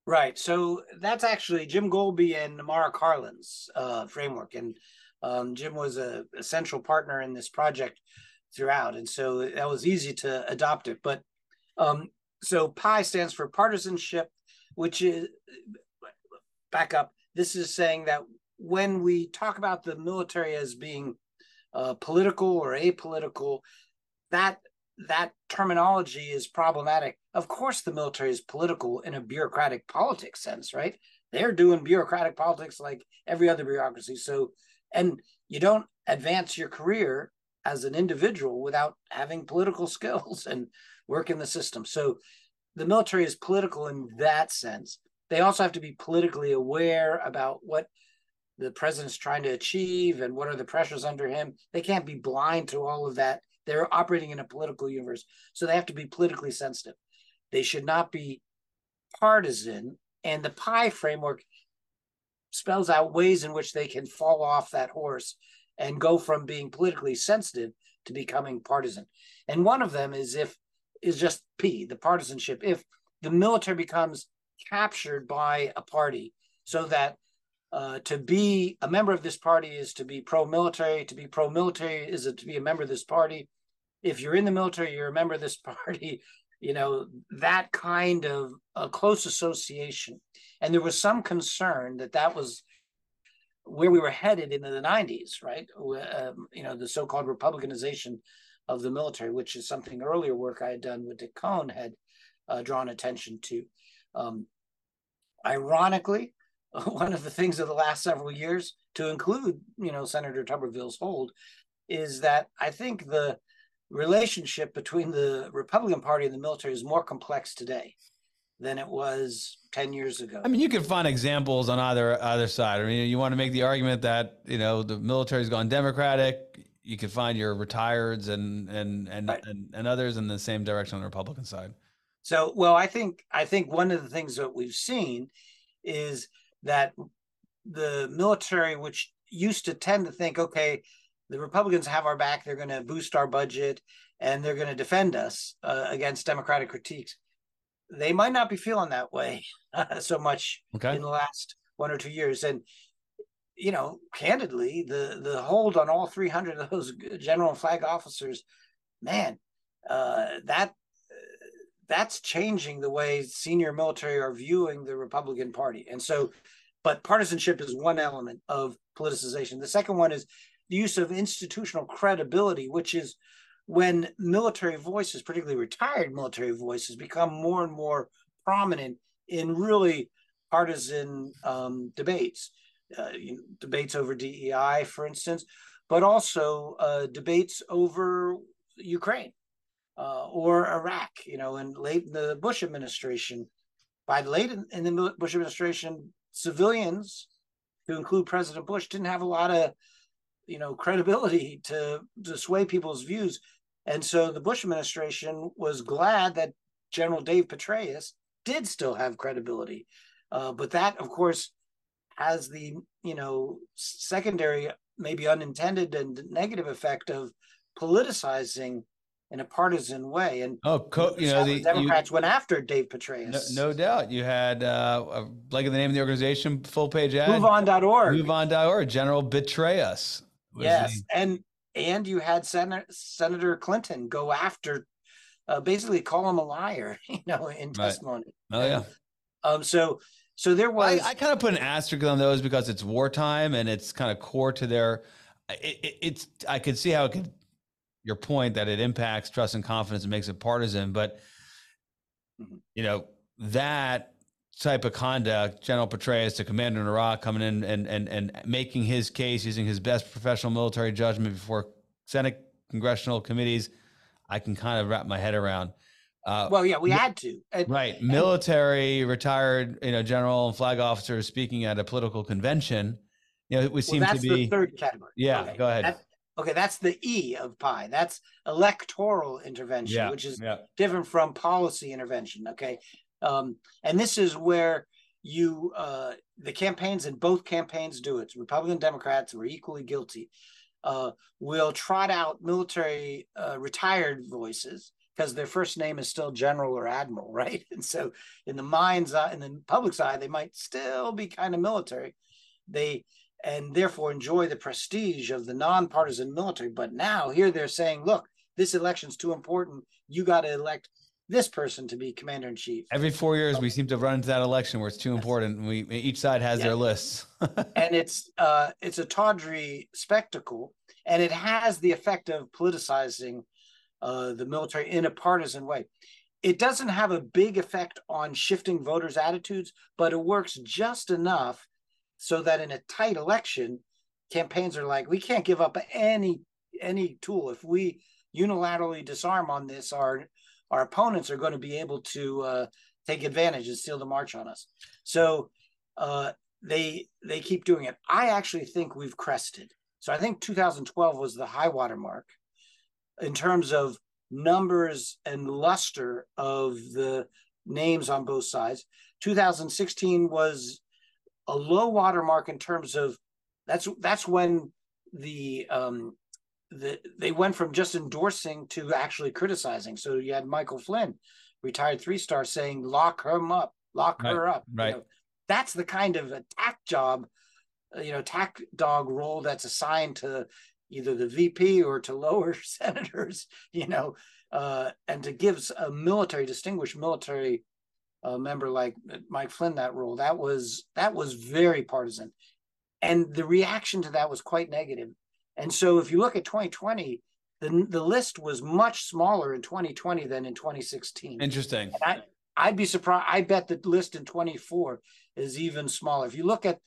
Right. So that's actually Jim Golby and Mara Karlin's uh, framework, and um, Jim was a, a, central partner in this project throughout, and so that was easy to adopt it. But um, so PI stands for partisanship, which is back up. This is saying that when we talk about the military as being uh, political or apolitical, that that terminology is problematic. Of course, the military is political in a bureaucratic politics sense, right? They're doing bureaucratic politics like every other bureaucracy. So, and you don't advance your career as an individual without having political skills and work in the system. So, the military is political in that sense. They also have to be politically aware about what the president's trying to achieve and what are the pressures under him. They can't be blind to all of that. They're operating in a political universe, so they have to be politically sensitive. They should not be partisan. And the PI framework spells out ways in which they can fall off that horse and go from being politically sensitive to becoming partisan. And one of them is if is just P, the partisanship. If the military becomes captured by a party so that uh, to be a member of this party is to be pro-military. To be pro-military is to be a member of this party. If you're in the military, you're a member of this party. You know that kind of a close association, and there was some concern that that was where we were headed in the 90s, right? Um, you know, the so-called republicanization of the military, which is something earlier work I had done with Dick Kohn had uh, drawn attention to. Um, ironically, one of the things of the last several years, to include, you know, Senator Tuberville's hold, is that I think the relationship between the Republican Party and the military is more complex today than it was 10 years ago. I mean, you can find examples on either either side. I mean, you want to make the argument that, you know, the military's gone democratic, you can find your retireds and and and, right. and, and others in the same direction on the Republican side. So, well, I think I think one of the things that we've seen is that the military, which used to tend to think, okay, the Republicans have our back, they're going to boost our budget, and they're going to defend us uh, against Democratic critiques. They might not be feeling that way uh, so much okay. in the last one or two years, and you know, candidly, the the hold on all 300 of those general and flag officers, man, uh, that that's changing the way senior military are viewing the Republican Party. And so, but partisanship is one element of politicization. The second one is the use of institutional credibility, which is when military voices, particularly retired military voices, become more and more prominent in really partisan um, debates, uh, you know, debates over DEI, for instance, but also uh, debates over Ukraine uh, or Iraq. You know, in late in the Bush administration, by late in, in the Bush administration, civilians, to include President Bush, didn't have a lot of you know credibility to to sway people's views, and so the Bush administration was glad that General Dave Petraeus did still have credibility, uh, but that of course has the you know secondary maybe unintended and negative effect of politicizing in a partisan way. And oh, co- you know, the Democrats you, went after Dave Petraeus. No, no doubt. You had uh, like the name of the organization, full page ad. MoveOn.org. MoveOn.org. General betray us. Yes, and and you had Senator Senator Clinton go after, uh, basically call him a liar. You know, in testimony. Oh yeah. Um. So so there was. I, I, kind of put an asterisk on those because it's wartime and it's kind of core to their. It, it, it's I could see how it could your point that it impacts trust and confidence and makes it partisan, but mm-hmm. you know that type of conduct, General Petraeus, the commander in Iraq, coming in and and and making his case using his best professional military judgment before Senate congressional committees, I can kind of wrap my head around. Uh, well, yeah, we had to. And, right, military and, retired, you know, general and flag officers speaking at a political convention. You know, it would seem well, to be third category. Yeah, okay. go ahead. Okay, that's the E of PI. That's electoral intervention, yeah, which is yeah. different from policy intervention. Okay, um, and this is where you uh, the campaigns and both campaigns do it. Republican Democrats were equally guilty. Uh, will trot out military uh, retired voices because their first name is still general or admiral, right? And so in the mind's eye, in the public's eye, they might still be kind of military. They and therefore enjoy the prestige of the nonpartisan military. But now here they're saying, look, this election's too important. You got to elect this person to be commander in chief. Every four years, we seem to run into that election where it's too important. We each side has yeah. their lists, and it's uh, it's a tawdry spectacle, and it has the effect of politicizing uh, the military in a partisan way. It doesn't have a big effect on shifting voters' attitudes, but it works just enough so that in a tight election, campaigns are like, we can't give up any any tool. If we unilaterally disarm on this, our our opponents are going to be able to uh, take advantage and steal the march on us. So uh, they they keep doing it. I actually think we've crested. So I think 2012 was the high water mark in terms of numbers and luster of the names on both sides. 2016 was a low water mark in terms of that's that's when the um, the, they went from just endorsing to actually criticizing. So you had Michael Flynn, retired three star, saying lock her up, lock right, her up. Right. You know, that's the kind of attack job, uh, you know, attack dog role that's assigned to either the VP or to lower senators. You know, uh, and to give a military distinguished military uh, member like Mike Flynn that role that was that was very partisan, and the reaction to that was quite negative. And so if you look at 2020, the, the list was much smaller in 2020 than in 2016. Interesting. And I, I'd be surprised. I bet the list in 24 is even smaller. If you look at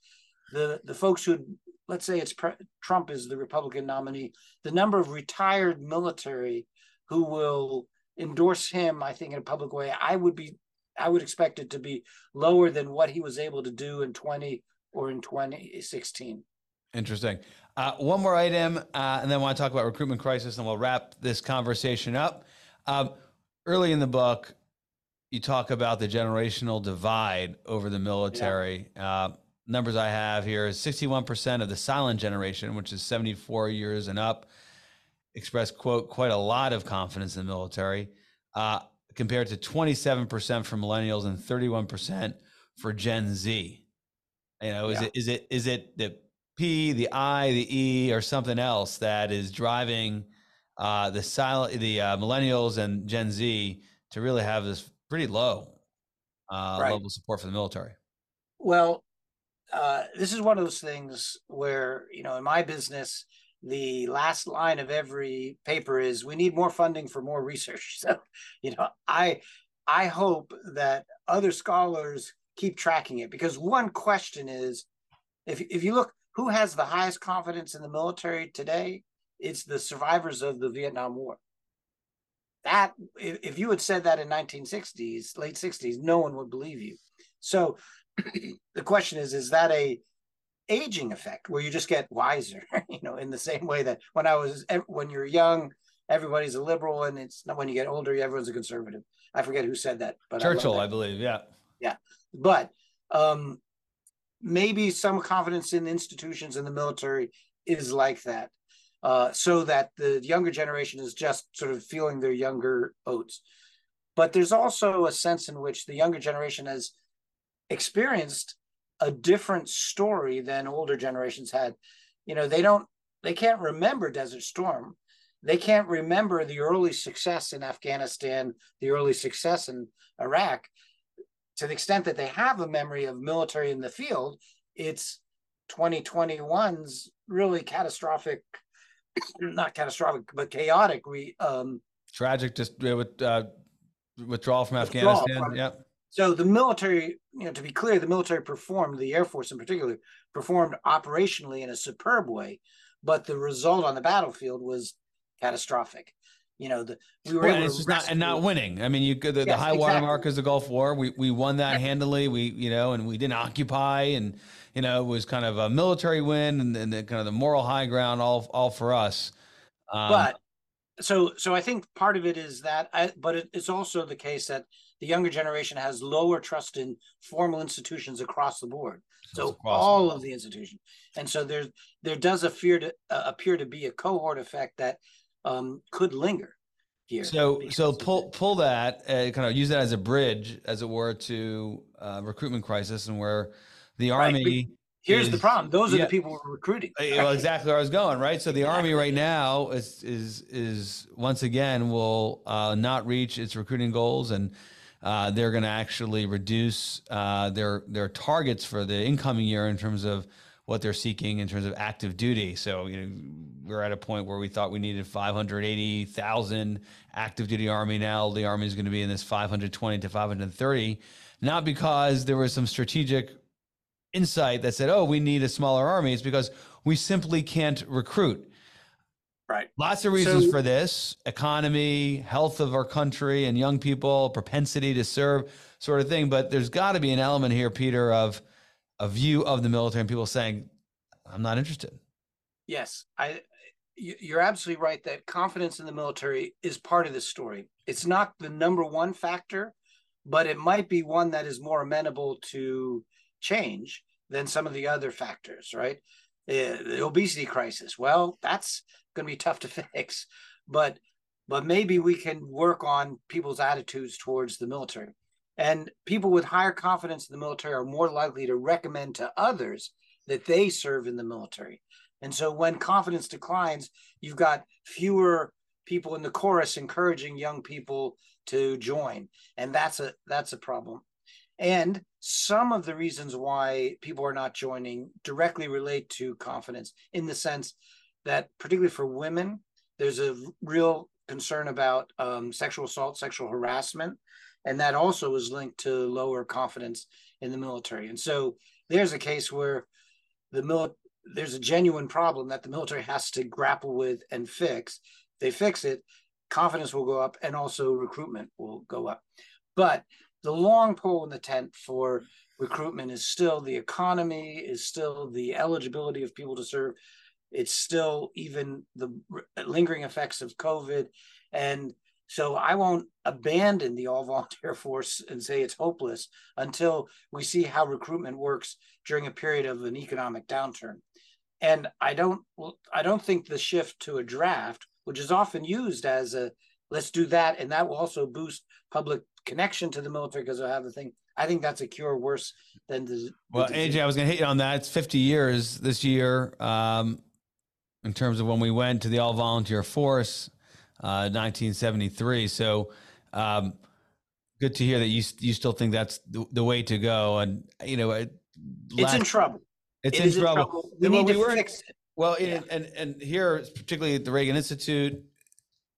the, the folks who, let's say it's pre- Trump is the Republican nominee, the number of retired military who will endorse him, I think, in a public way, I would be, I would expect it to be lower than what he was able to do in 20 or in 2016. Interesting. Uh, one more item, uh, and then I want to talk about recruitment crisis, and we'll wrap this conversation up. Um, early in the book, you talk about the generational divide over the military. Yeah. Uh, numbers I have here is 61% of the silent generation, which is 74 years and up, expressed quote quite a lot of confidence in the military, uh, compared to 27% for millennials and 31% for Gen Z. You know, is yeah. it is it is it the P, the I, the E, or something else that is driving uh, the silent, the uh, millennials and Gen Z to really have this pretty low uh, right. level of support for the military. Well, uh, this is one of those things where you know, in my business, the last line of every paper is, "We need more funding for more research." So, you know, I I hope that other scholars keep tracking it because one question is, if if you look who has the highest confidence in the military today? It's the survivors of the Vietnam War. That if you had said that in 1960s, late 60s, no one would believe you. So the question is, is that a aging effect where you just get wiser? you know, in the same way that when I was when you're young, everybody's a liberal, and it's not when you get older, everyone's a conservative. I forget who said that, but Churchill, I, I believe. Yeah, yeah. But um, maybe some confidence in institutions in the military is like that, uh, so that the younger generation is just sort of feeling their younger oats. But there's also a sense in which the younger generation has experienced a different story than older generations had. You know, they don't, they can't remember Desert Storm. They can't remember the early success in Afghanistan, the early success in Iraq to the extent that they have a memory of military in the field, it's 2021's really catastrophic, not catastrophic, but chaotic. We um, tragic, just with uh, withdrawal from withdrawal Afghanistan. From, yeah. So the military, you know, to be clear, the military performed, the Air Force in particular, performed operationally in a superb way, but the result on the battlefield was catastrophic you know, the we were well, able to not, and not winning. I mean, you the, yes, the high water mark is the Gulf War. We we won that handily. We you know, and we didn't occupy, and you know, it was kind of a military win, and, and the, kind of the moral high ground, all all for us. Um, but so so I think part of it is that, I, but it, it's also the case that the younger generation has lower trust in formal institutions across the board. So all of the institutions, and so there there does appear to uh, appear to be a cohort effect that um, could linger. here. So so pull pull that uh, kind of use that as a bridge, as it were, to uh, recruitment crisis, and where the Right, army. Here's the problem. Those are yeah. the people we're recruiting. Uh, Well, exactly where I was going, right? So the army right now is is is once again will uh, not reach its recruiting goals, and uh, they're going to actually reduce uh, their their targets for the incoming year in terms of what they're seeking in terms of active duty. So you know we're at a point where we thought we needed 580,000 active duty army. Now the army is going to be in this 520 to 530, not because there was some strategic insight that said, "Oh, we need a smaller army." It's because we simply can't recruit. Right. Lots of reasons So- for this: economy, health of our country, and young people, propensity to serve, sort of thing. But there's got to be an element here, Peter, of a view of the military and people saying, "I'm not interested." Yes, I. you- You're absolutely right that confidence in the military is part of this story. It's not the number one factor, but it might be one that is more amenable to change than some of the other factors. Right? Uh, the obesity crisis. Well, that's going to be tough to fix, but but maybe we can work on people's attitudes towards the military. And people with higher confidence in the military are more likely to recommend to others that they serve in the military. And so when confidence declines, you've got fewer people in the chorus encouraging young people to join. And that's a that's a problem. And some of the reasons why people are not joining directly relate to confidence in the sense that particularly for women, there's a real concern about um, sexual assault, sexual harassment, and that also is linked to lower confidence in the military. And so there's a case where the mil- there's a genuine problem that the military has to grapple with and fix. They fix it, confidence will go up and also recruitment will go up. But the long pole in the tent for recruitment is still the economy, is still the eligibility of people to serve. It's still even the lingering effects of COVID. And so I won't abandon the all volunteer force and say it's hopeless until we see how recruitment works during a period of an economic downturn. And I don't I don't think the shift to a draft, which is often used as a let's do that, and that will also boost public connection to the military because they'll have the thing. I think that's a cure worse than the. Well. AJ, I was going to hit you on that. It's 50 years this year um, in terms of when we went to the all volunteer force, uh, 1973. So um, good to hear that you you still think that's the, the way to go. And you know, it, it's in trouble. It's It in is trouble. We Well, need to weren't- fix it. Well, Yeah. and, and and here, particularly at the Reagan Institute,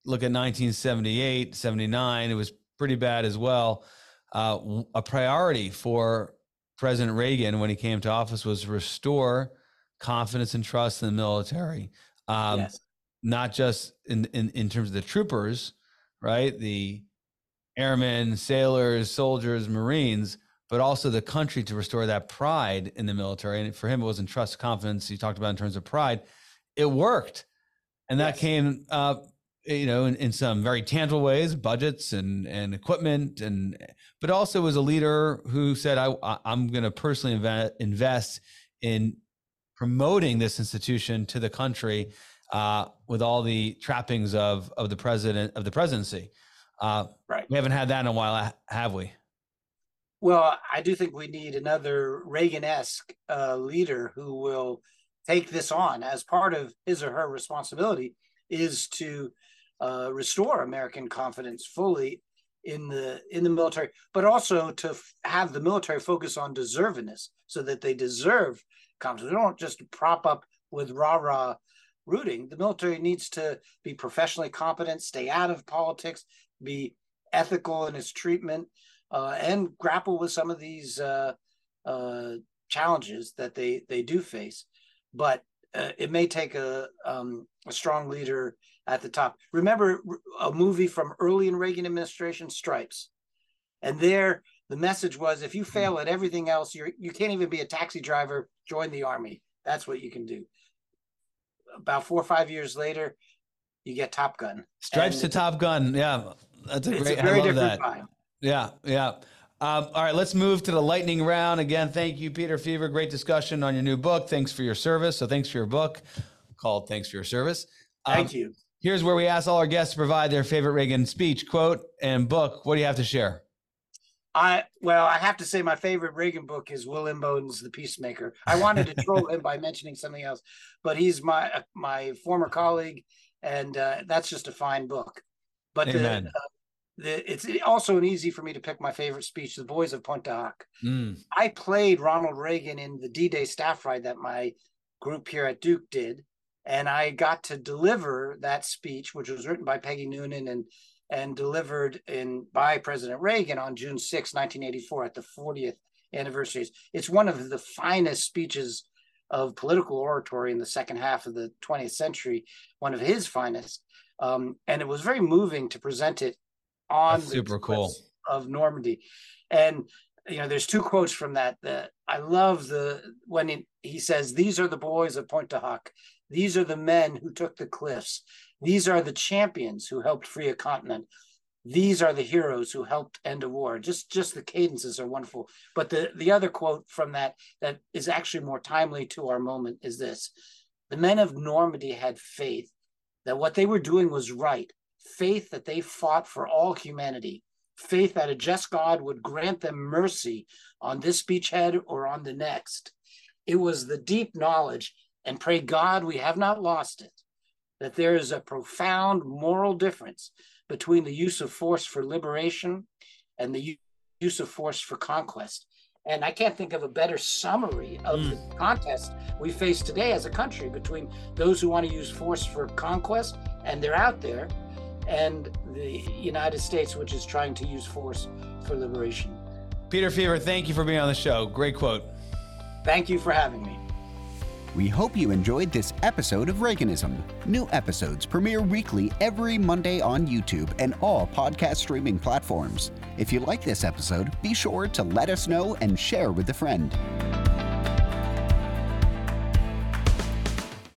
look at 1978, 79. It was pretty bad as well. Uh, a priority for President Reagan when he came to office was restore confidence and trust in the military. Um, yes. Not just in, in in terms of the troopers, right? The airmen, sailors, soldiers, Marines, but also the country to restore that pride in the military. And for him, it wasn't trust, confidence. He talked about in terms of pride. It worked, and that Yes. came, uh, you know, in, in some very tangible ways, budgets and and equipment, and but also as a leader who said, I, I'm going to personally inve- invest in promoting this institution to the country uh, with all the trappings of of the president of the presidency. Uh, Right. we haven't had that in a while, have we? Well, I do think we need another Reagan-esque uh, leader who will take this on as part of his or her responsibility is to uh, restore American confidence fully in the in the military, but also to f- have the military focus on deservedness so that they deserve confidence. They don't just prop up with rah rah rooting. The military needs to be professionally competent, stay out of politics, be ethical in its treatment, uh, and grapple with some of these uh, uh, challenges that they they do face. But uh, it may take a um, a strong leader at the top. Remember a movie from early in Reagan administration, Stripes, and there the message was: if you fail at everything else, you you can't even be a taxi driver. Join the army. That's what you can do. About four or five years later, you get Top Gun. Stripes And to Top Gun. Yeah, that's a great. a very I love different that. time. Yeah, yeah. Um, all right, let's move to the lightning round. Again, thank you, Peter Feaver. Great discussion on your new book. Thanks for your service. So, thanks for your book called "Thanks for Your Service." Um, Thank you. Here's where we ask all our guests to provide their favorite Reagan speech, quote, and book. What do you have to share? I well, I have to say my favorite Reagan book is Will Inboden's The Peacemaker. I wanted to troll him by mentioning something else, but he's my my former colleague, and uh, that's just a fine book. But the, uh, the, it's also an easy for me to pick my favorite speech, "The Boys of Pointe Hoc." Mm. I played Ronald Reagan in the D-Day staff ride that my group here at Duke did, and I got to deliver that speech, which was written by Peggy Noonan and and delivered in by President Reagan on June 6, 1984, at the 40th anniversary. It's one of the finest speeches of political oratory in the second half of the 20th century, one of his finest. Um, and it was very moving to present it on That's super cool of Normandy. And you know, there's two quotes from that that I love the when it, he says, "These are the boys of Pointe du Hoc. These are the men who took the cliffs. These are the champions who helped free a continent. These are the heroes who helped end a war. Just just the cadences are wonderful. But the the other quote from that that is actually more timely to our moment is this: the men of Normandy had faith that what they were doing was right. Faith that they fought for all humanity. Faith that a just God would grant them mercy on this beachhead or on the next. It was the deep knowledge, and pray God we have not lost it, that there is a profound moral difference between the use of force for liberation and the use of force for conquest. And I can't think of a better summary of mm. the contest we face today as a country between those who want to use force for conquest, and they're out there, and the United States, which is trying to use force for liberation. Peter Feaver, thank you for being on the show. Great quote. Thank you for having me. We hope you enjoyed this episode of Reaganism. New episodes premiere weekly every Monday on YouTube and all podcast streaming platforms. If you like this episode, be sure to let us know and share with a friend.